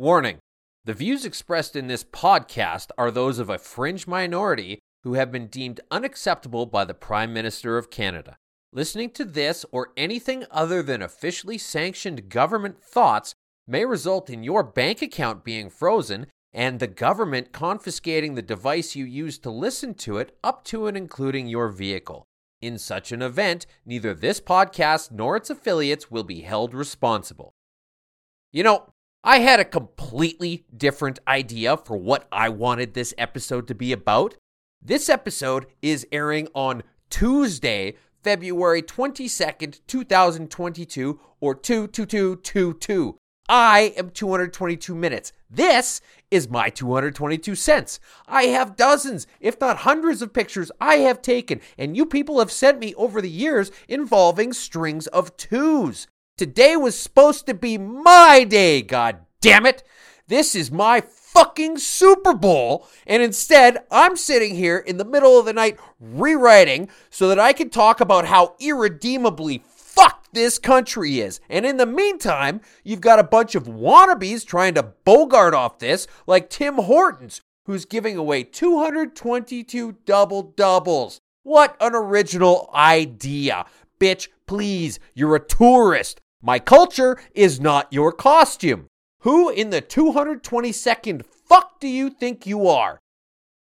Warning The views expressed in this podcast are those of a fringe minority who have been deemed unacceptable by the Prime Minister of Canada. Listening to this or anything other than officially sanctioned government thoughts may result in your bank account being frozen and the government confiscating the device you use to listen to it up to and including your vehicle. In such an event, neither this podcast nor its affiliates will be held responsible. You know, I had a completely different idea for what I wanted this episode to be about. This episode is airing on Tuesday, February 22nd, 2022, or 22222. I am 222 minutes. This is my 222 cents. I have dozens, if not hundreds of pictures I have taken, and you people have sent me over the years involving strings of twos. Today was supposed to be my day, god damn it. This is my fucking Super Bowl. And instead, I'm sitting here in the middle of the night rewriting so that I can talk about how irredeemably fucked this country is. And in the meantime, you've got a bunch of wannabes trying to bogart off this, like Tim Hortons, who's giving away 222 double doubles. What an original idea. Bitch, please, you're a tourist. My culture is not your costume. Who in the 222nd fuck do you think you are?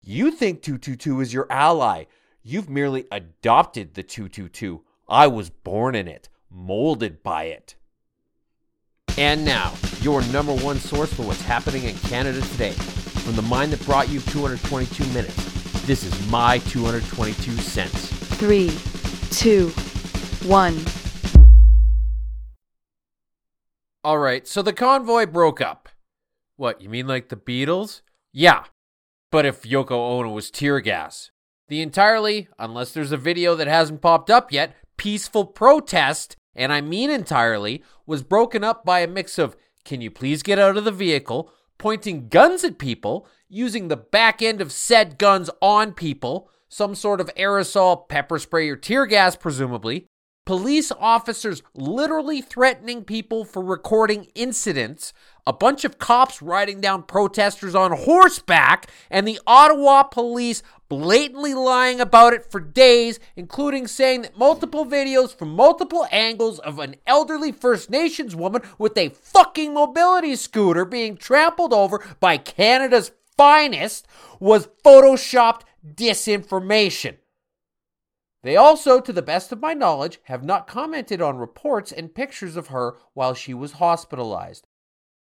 You think 222 is your ally. You've merely adopted the 222. I was born in it, molded by it. And now, your number one source for what's happening in Canada today. From the mind that brought you 222 minutes, this is my 222 cents. Three, two, one. All right, so the convoy broke up. What, you mean like the Beatles? Yeah, but if Yoko Ono was tear gas. The entirely, unless there's a video that hasn't popped up yet, peaceful protest, and I mean entirely, was broken up by a mix of can you please get out of the vehicle, pointing guns at people, using the back end of said guns on people, some sort of aerosol, pepper spray, or tear gas, presumably, police officers literally threatening people for recording incidents, a bunch of cops riding down protesters on horseback, and the Ottawa police blatantly lying about it for days, including saying that multiple videos from multiple angles of an elderly First Nations woman with a fucking mobility scooter being trampled over by Canada's finest was photoshopped disinformation. They also, to the best of my knowledge, have not commented on reports and pictures of her while she was hospitalized.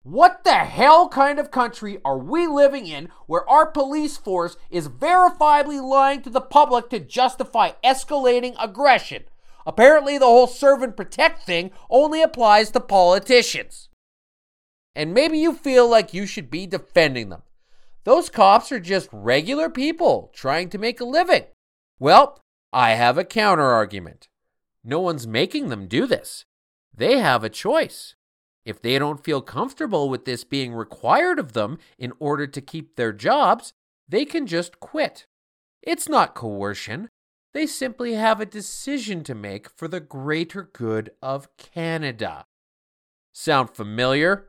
What the hell kind of country are we living in where our police force is verifiably lying to the public to justify escalating aggression? Apparently, the whole serve and protect thing only applies to politicians. And maybe you feel like you should be defending them. Those cops are just regular people trying to make a living. Well, I have a counter argument. No one's making them do this. They have a choice. If they don't feel comfortable with this being required of them in order to keep their jobs, they can just quit. It's not coercion. They simply have a decision to make for the greater good of Canada. Sound familiar?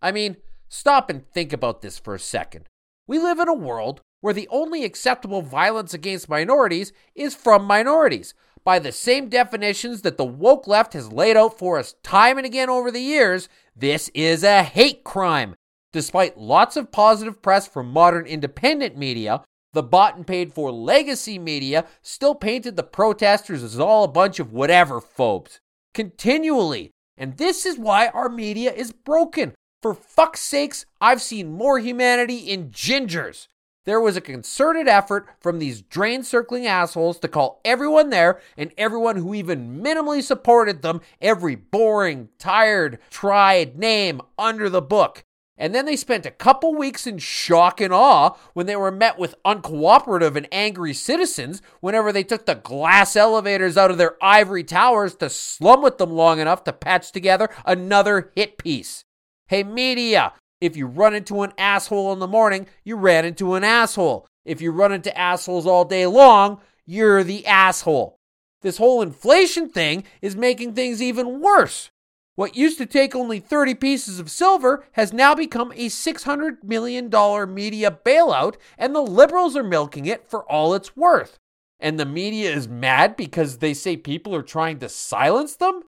I mean, stop and think about this for a second. We live in a world where the only acceptable violence against minorities is from minorities, by the same definitions that the woke left has laid out for us time and again over the years, this is a hate crime. Despite lots of positive press from modern independent media, the bought and paid for legacy media still painted the protesters as all a bunch of whatever phobes. Continually. And this is why our media is broken. For fuck's sakes, I've seen more humanity in gingers. There was a concerted effort from these drain circling assholes to call everyone there and everyone who even minimally supported them every boring, tired, tried name under the book. And then they spent a couple weeks in shock and awe when they were met with uncooperative and angry citizens whenever they took the glass elevators out of their ivory towers to slum with them long enough to patch together another hit piece. Hey, media, if you run into an asshole in the morning, you ran into an asshole. If you run into assholes all day long, you're the asshole. This whole inflation thing is making things even worse. What used to take only 30 pieces of silver has now become a $600 million media bailout, and the liberals are milking it for all it's worth. And the media is mad because they say people are trying to silence them?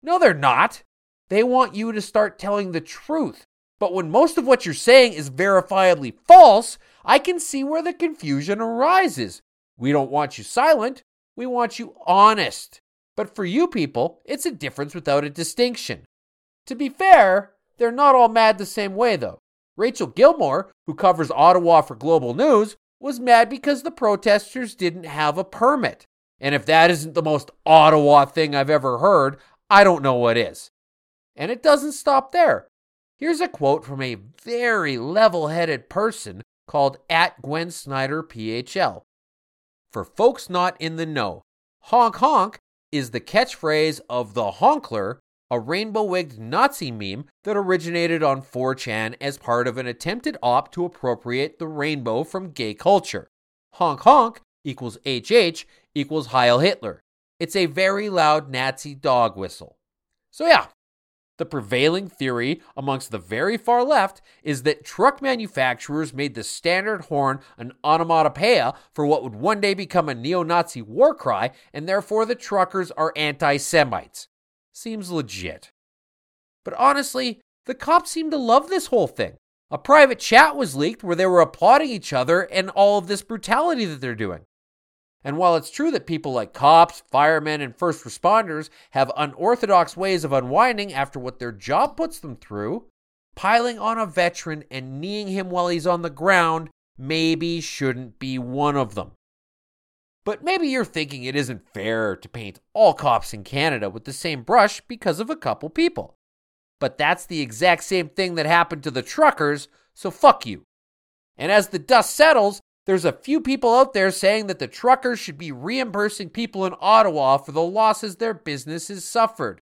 No, they're not. They want you to start telling the truth. But when most of what you're saying is verifiably false, I can see where the confusion arises. We don't want you silent, we want you honest. But for you people, it's a difference without a distinction. To be fair, they're not all mad the same way, though. Rachel Gilmore, who covers Ottawa for Global News, was mad because the protesters didn't have a permit. And if that isn't the most Ottawa thing I've ever heard, I don't know what is. And it doesn't stop there. Here's a quote from a very level headed person called at Gwen Snyder PHL. For folks not in the know, honk honk is the catchphrase of the Honkler, a rainbow wigged Nazi meme that originated on 4chan as part of an attempted op to appropriate the rainbow from gay culture. Honk honk equals HH equals Heil Hitler. It's a very loud Nazi dog whistle. So, yeah, the prevailing theory amongst the very far left is that truck manufacturers made the standard horn an onomatopoeia for what would one day become a neo Nazi war cry, and therefore the truckers are anti Semites. Seems legit. But honestly, the cops seem to love this whole thing. A private chat was leaked where they were applauding each other and all of this brutality that they're doing. And while it's true that people like cops, firemen, and first responders have unorthodox ways of unwinding after what their job puts them through, piling on a veteran and kneeing him while he's on the ground maybe shouldn't be one of them. But maybe you're thinking it isn't fair to paint all cops in Canada with the same brush because of a couple people. But that's the exact same thing that happened to the truckers, so fuck you. And as the dust settles, there's a few people out there saying that the truckers should be reimbursing people in Ottawa for the losses their businesses suffered.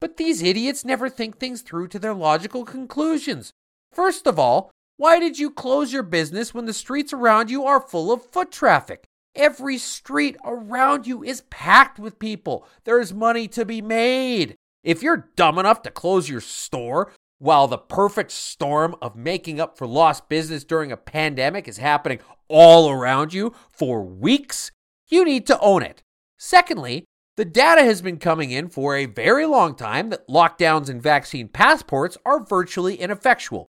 But these idiots never think things through to their logical conclusions. First of all, why did you close your business when the streets around you are full of foot traffic? Every street around you is packed with people. There's money to be made. If you're dumb enough to close your store while the perfect storm of making up for lost business during a pandemic is happening all around you for weeks, you need to own it. Secondly, the data has been coming in for a very long time that lockdowns and vaccine passports are virtually ineffectual.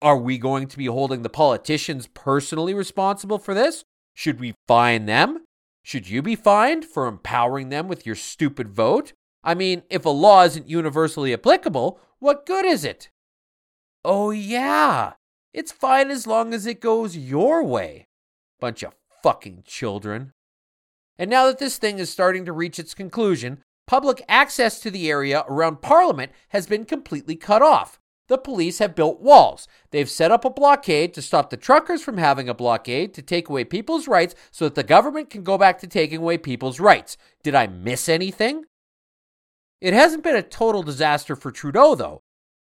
Are we going to be holding the politicians personally responsible for this? Should we fine them? Should you be fined for empowering them with your stupid vote? I mean, if a law isn't universally applicable, what good is it? Oh, yeah, it's fine as long as it goes your way. Bunch of fucking children. And now that this thing is starting to reach its conclusion, public access to the area around Parliament has been completely cut off. The police have built walls. They've set up a blockade to stop the truckers from having a blockade to take away people's rights so that the government can go back to taking away people's rights. Did I miss anything? It hasn't been a total disaster for Trudeau, though.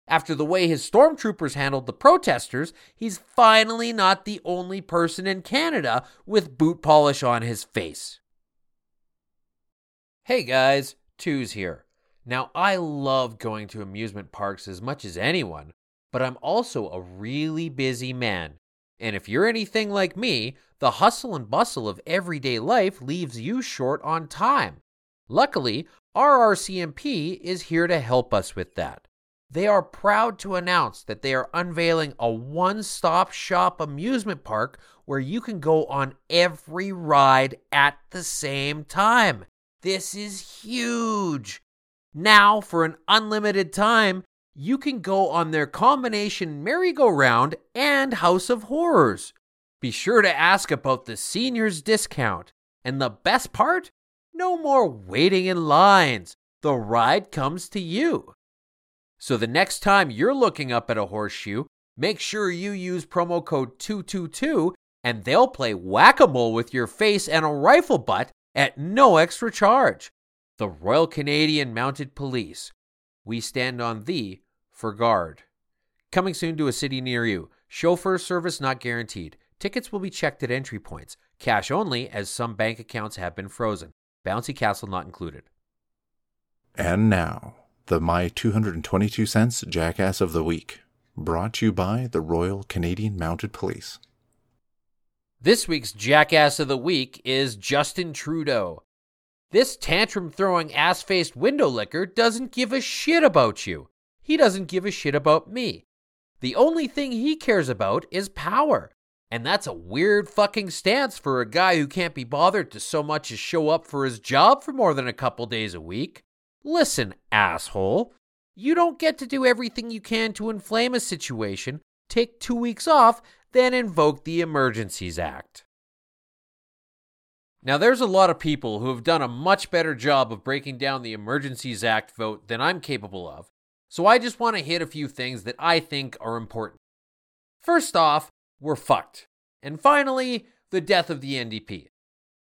After the way his stormtroopers handled the protesters, he's finally not the only person in Canada with boot polish on his face. Hey guys, Twos here. Now, I love going to amusement parks as much as anyone, but I'm also a really busy man. And if you're anything like me, the hustle and bustle of everyday life leaves you short on time. Luckily, RRCMP is here to help us with that. They are proud to announce that they are unveiling a one stop shop amusement park where you can go on every ride at the same time. This is huge. Now, for an unlimited time, you can go on their combination merry-go-round and House of Horrors. Be sure to ask about the seniors discount. And the best part? No more waiting in lines. The ride comes to you. So the next time you're looking up at a horseshoe, make sure you use promo code 222 and they'll play whack a mole with your face and a rifle butt at no extra charge. The Royal Canadian Mounted Police. We stand on thee for guard. Coming soon to a city near you. Chauffeur service not guaranteed. Tickets will be checked at entry points. Cash only, as some bank accounts have been frozen. Bouncy Castle not included. And now the My 222 Cents Jackass of the Week, brought to you by the Royal Canadian Mounted Police. This week's Jackass of the Week is Justin Trudeau. This tantrum throwing ass faced window licker doesn't give a shit about you. He doesn't give a shit about me. The only thing he cares about is power. And that's a weird fucking stance for a guy who can't be bothered to so much as show up for his job for more than a couple days a week. Listen, asshole. You don't get to do everything you can to inflame a situation, take two weeks off, then invoke the Emergencies Act. Now, there's a lot of people who have done a much better job of breaking down the Emergencies Act vote than I'm capable of, so I just want to hit a few things that I think are important. First off, we're fucked. And finally, the death of the NDP.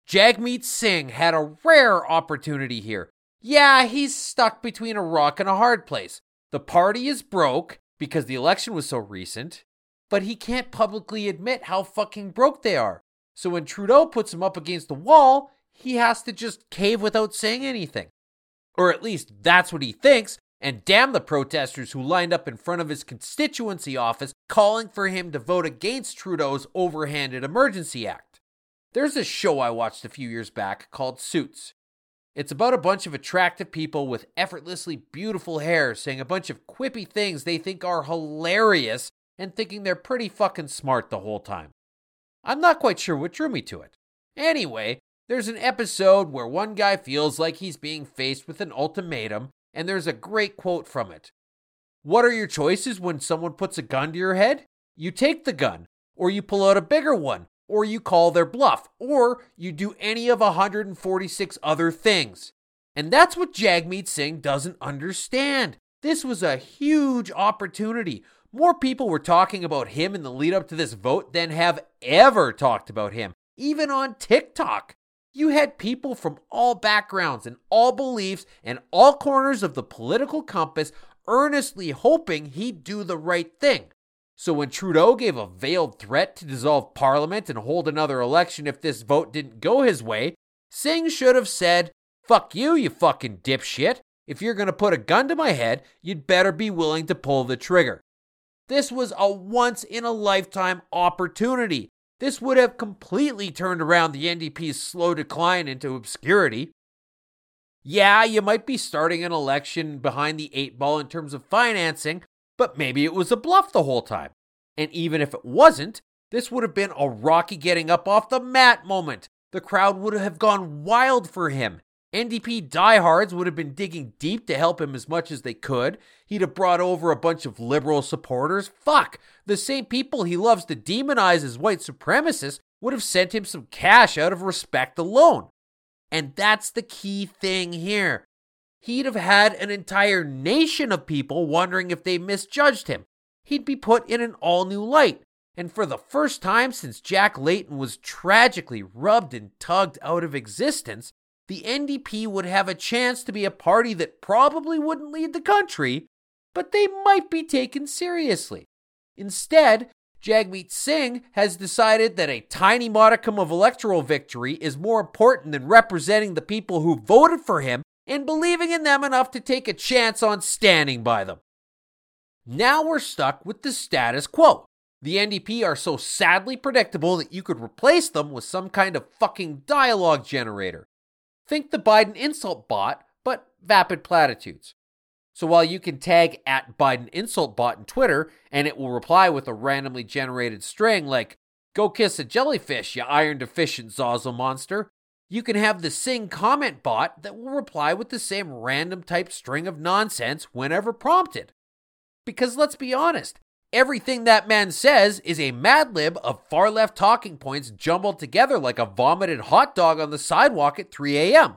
Jagmeet Singh had a rare opportunity here. Yeah, he's stuck between a rock and a hard place. The party is broke because the election was so recent, but he can't publicly admit how fucking broke they are. So when Trudeau puts him up against the wall, he has to just cave without saying anything. Or at least that's what he thinks, and damn the protesters who lined up in front of his constituency office calling for him to vote against Trudeau's overhanded Emergency Act. There's a show I watched a few years back called Suits. It's about a bunch of attractive people with effortlessly beautiful hair saying a bunch of quippy things they think are hilarious and thinking they're pretty fucking smart the whole time. I'm not quite sure what drew me to it. Anyway, there's an episode where one guy feels like he's being faced with an ultimatum and there's a great quote from it. What are your choices when someone puts a gun to your head? You take the gun, or you pull out a bigger one, or you call their bluff, or you do any of 146 other things. And that's what Jagmeet Singh doesn't understand. This was a huge opportunity. More people were talking about him in the lead up to this vote than have ever talked about him, even on TikTok. You had people from all backgrounds and all beliefs and all corners of the political compass earnestly hoping he'd do the right thing. So when Trudeau gave a veiled threat to dissolve parliament and hold another election if this vote didn't go his way, Singh should have said, Fuck you, you fucking dipshit. If you're to put a gun to my head, you'd better be willing to pull the trigger. This was a once in a lifetime opportunity. This would have completely turned around the NDP's slow decline into obscurity. Yeah, you might be starting an election behind the eight ball in terms of financing, but maybe it was a bluff the whole time. And even if it wasn't, this would have been a Rocky getting up off the mat moment. The crowd would have gone wild for him. NDP diehards would have been digging deep to help him as much as they could. He'd have brought over a bunch of liberal supporters. Fuck! The same people he loves to demonize as white supremacists would have sent him some cash out of respect alone. And that's the key thing here. He'd have had an entire nation of people wondering if they misjudged him. He'd be put in an all new light. And for the first time since Jack Layton was tragically rubbed and tugged out of existence, the NDP would have a chance to be a party that probably wouldn't lead the country, but they might be taken seriously. Instead, Jagmeet Singh has decided that a tiny modicum of electoral victory is more important than representing the people who voted for him and believing in them enough to take a chance on standing by them. Now we're stuck with the status quo. The NDP are so sadly predictable that you could replace them with some kind of fucking dialogue generator. Think the Biden insult bot, but vapid platitudes. So while you can tag at Biden insult bot in Twitter and it will reply with a randomly generated string like, Go kiss a jellyfish, you iron deficient Zazzle monster, you can have the Singh comment bot that will reply with the same random type string of nonsense whenever prompted. Because let's be honest, everything that man says is a mad lib of far left talking points jumbled together like a vomited hot dog on the sidewalk at 3 a.m.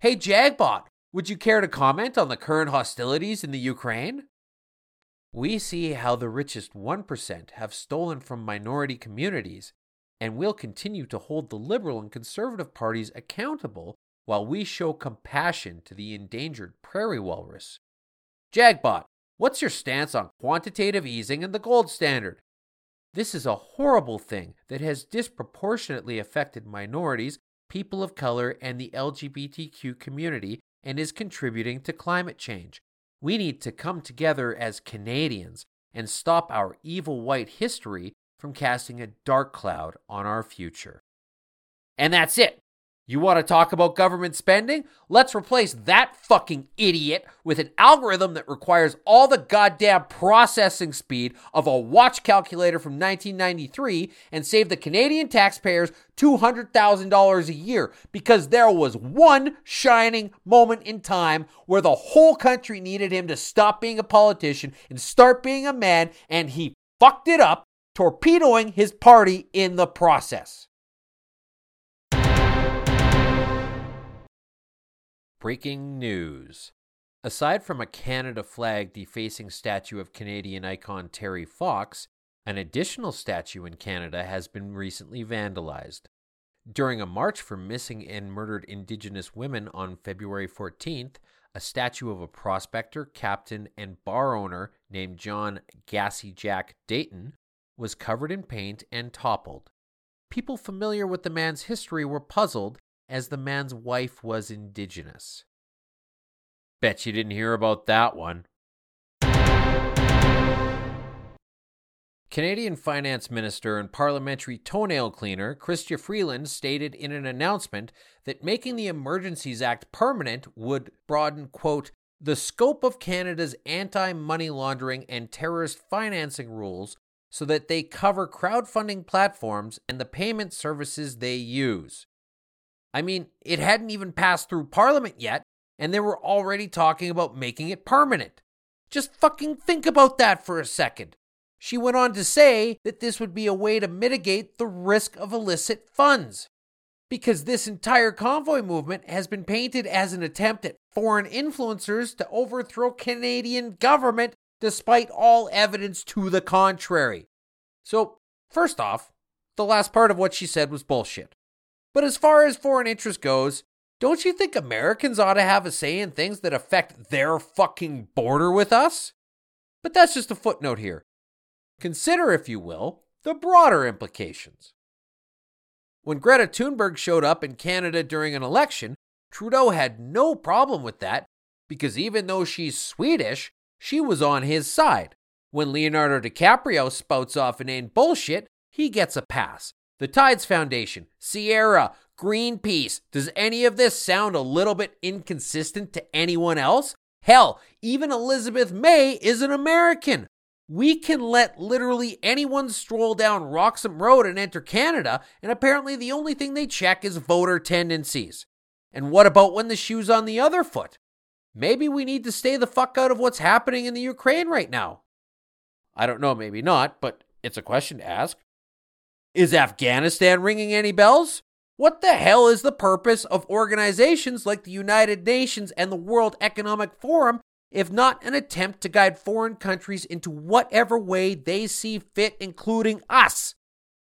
Hey, Jagbot, would you care to comment on the current hostilities in the Ukraine? We see how the richest 1% have stolen from minority communities, and we'll continue to hold the liberal and conservative parties accountable while we show compassion to the endangered prairie walrus. Jagbot, What's your stance on quantitative easing and the gold standard? This is a horrible thing that has disproportionately affected minorities, people of color, and the LGBTQ community and is contributing to climate change. We need to come together as Canadians and stop our evil white history from casting a dark cloud on our future. And that's it. You want to talk about government spending? Let's replace that fucking idiot with an algorithm that requires all the goddamn processing speed of a watch calculator from 1993 and save the Canadian taxpayers $200,000 a year because there was one shining moment in time where the whole country needed him to stop being a politician and start being a man, and he fucked it up, torpedoing his party in the process. Breaking news. Aside from a Canada flag defacing statue of Canadian icon Terry Fox, an additional statue in Canada has been recently vandalized. During a march for missing and murdered Indigenous women on February 14th, a statue of a prospector, captain, and bar owner named John Gassy Jack Deighton was covered in paint and toppled. People familiar with the man's history were puzzled as the man's wife was indigenous. Bet you didn't hear about that one. Canadian Finance Minister and Parliamentary toenail cleaner Chrystia Freeland stated in an announcement that making the Emergencies Act permanent would broaden, quote, the scope of Canada's anti money laundering and terrorist financing rules so that they cover crowdfunding platforms and the payment services they use. I mean, it hadn't even passed through Parliament yet, and they were already talking about making it permanent. Just fucking think about that for a second. She went on to say that this would be a way to mitigate the risk of illicit funds. Because this entire convoy movement has been painted as an attempt at foreign influencers to overthrow Canadian government despite all evidence to the contrary. So, first off, the last part of what she said was bullshit. But as far as foreign interest goes, don't you think Americans ought to have a say in things that affect their fucking border with us? But that's just a footnote here. Consider, if you will, the broader implications. When Greta Thunberg showed up in Canada during an election, Trudeau had no problem with that because even though she's Swedish, she was on his side. When Leonardo DiCaprio spouts off inane bullshit, he gets a pass the Tides Foundation, Sierra, Greenpeace. Does any of this sound a little bit inconsistent to anyone else? Hell, even Elizabeth May is an American. We can let literally anyone stroll down Roxham Road and enter Canada, and apparently the only thing they check is voter tendencies. And what about when the shoe's on the other foot? Maybe we need to stay the fuck out of what's happening in the Ukraine right now. I don't know, maybe not, but it's a question to ask. Is Afghanistan ringing any bells? What the hell is the purpose of organizations like the United Nations and the World Economic Forum if not an attempt to guide foreign countries into whatever way they see fit, including us?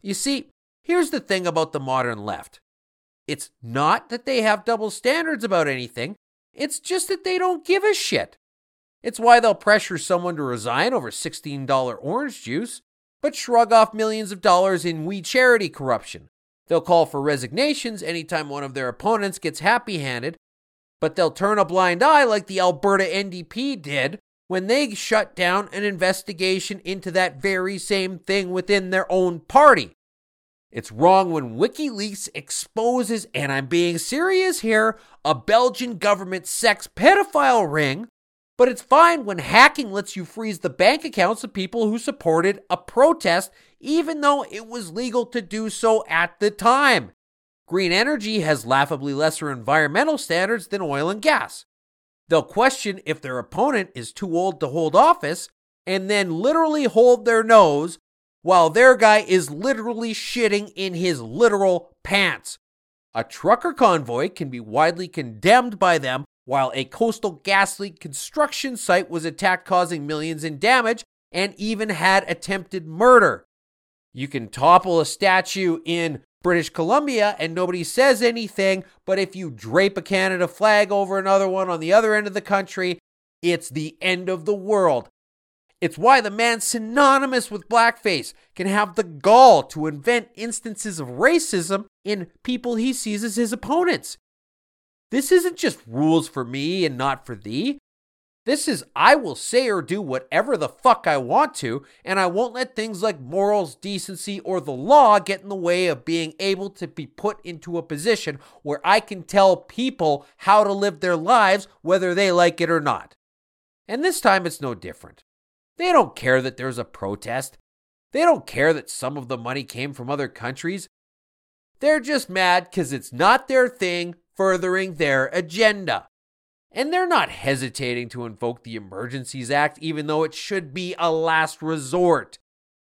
You see, here's the thing about the modern left it's not that they have double standards about anything, it's just that they don't give a shit. It's why they'll pressure someone to resign over $16 orange juice but shrug off millions of dollars in We Charity corruption. They'll call for resignations anytime one of their opponents gets happy handed, but they'll turn a blind eye like the Alberta NDP did when they shut down an investigation into that very same thing within their own party. It's wrong when WikiLeaks exposes, and I'm being serious here, a Belgian government sex pedophile ring but it's fine when hacking lets you freeze the bank accounts of people who supported a protest, even though it was legal to do so at the time. Green energy has laughably lesser environmental standards than oil and gas. They'll question if their opponent is too old to hold office and then literally hold their nose while their guy is literally shitting in his literal pants. A trucker convoy can be widely condemned by them while a Coastal GasLink construction site was attacked, causing millions in damage, and even had attempted murder. You can topple a statue in British Columbia and nobody says anything, but if you drape a Canada flag over another one on the other end of the country, it's the end of the world. It's why the man synonymous with blackface can have the gall to invent instances of racism in people he sees as his opponents. This isn't just rules for me and not for thee. This is I will say or do whatever the fuck I want to, and I won't let things like morals, decency, or the law get in the way of being able to be put into a position where I can tell people how to live their lives, whether they like it or not. And this time it's no different. They don't care that there's a protest. They don't care that some of the money came from other countries. They're just mad because it's not their thing furthering their agenda. And they're not hesitating to invoke the Emergencies Act, even though it should be a last resort.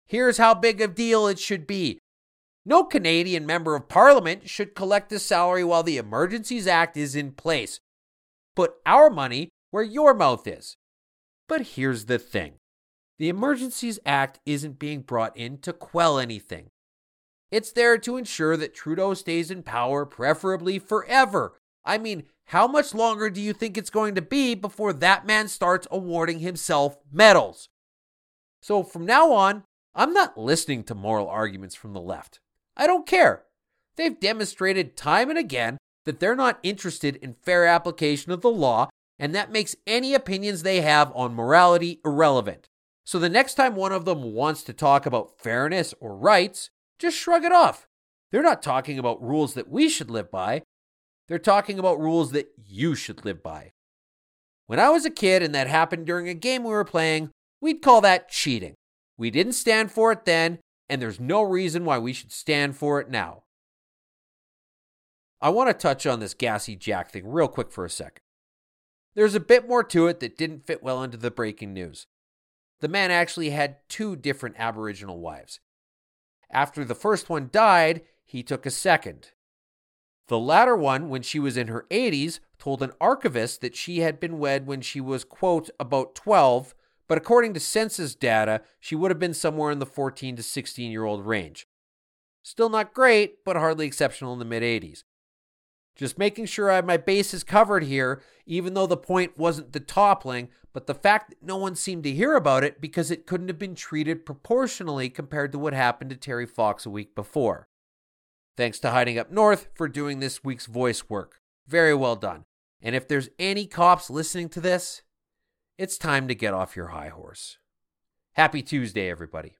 Here's how big a deal it should be. No Canadian member of parliament should collect a salary while the Emergencies Act is in place. Put our money where your mouth is. But here's the thing the Emergencies Act isn't being brought in to quell anything. It's there to ensure that Trudeau stays in power, preferably forever. I mean, how much longer do you think it's going to be before that man starts awarding himself medals? So from now on, I'm not listening to moral arguments from the left. I don't care. They've demonstrated time and again that they're not interested in fair application of the law, and that makes any opinions they have on morality irrelevant. So the next time one of them wants to talk about fairness or rights, just shrug it off. They're not talking about rules that we should live by. They're talking about rules that you should live by. When I was a kid and that happened during a game we were playing, we'd call that cheating. We didn't stand for it then, and there's no reason why we should stand for it now. I want to touch on this gassy Jack thing real quick for a second. There's a bit more to it that didn't fit well into the breaking news. The man actually had two different Aboriginal wives. After the first one died, he took a second. The latter one, when she was in her 80s, told an archivist that she had been wed when she was, quote, about 12, but according to census data, she would have been somewhere in the 14 to 16 year old range. Still not great, but hardly exceptional in the mid 80s. Just making sure I have my bases covered here, even though the point wasn't the toppling, but the fact that no one seemed to hear about it because it couldn't have been treated proportionally compared to what happened to Terry Fox a week before. Thanks to Hiding Up North for doing this week's voice work. Very well done. And if there's any cops listening to this, it's time to get off your high horse. Happy Tuesday, everybody.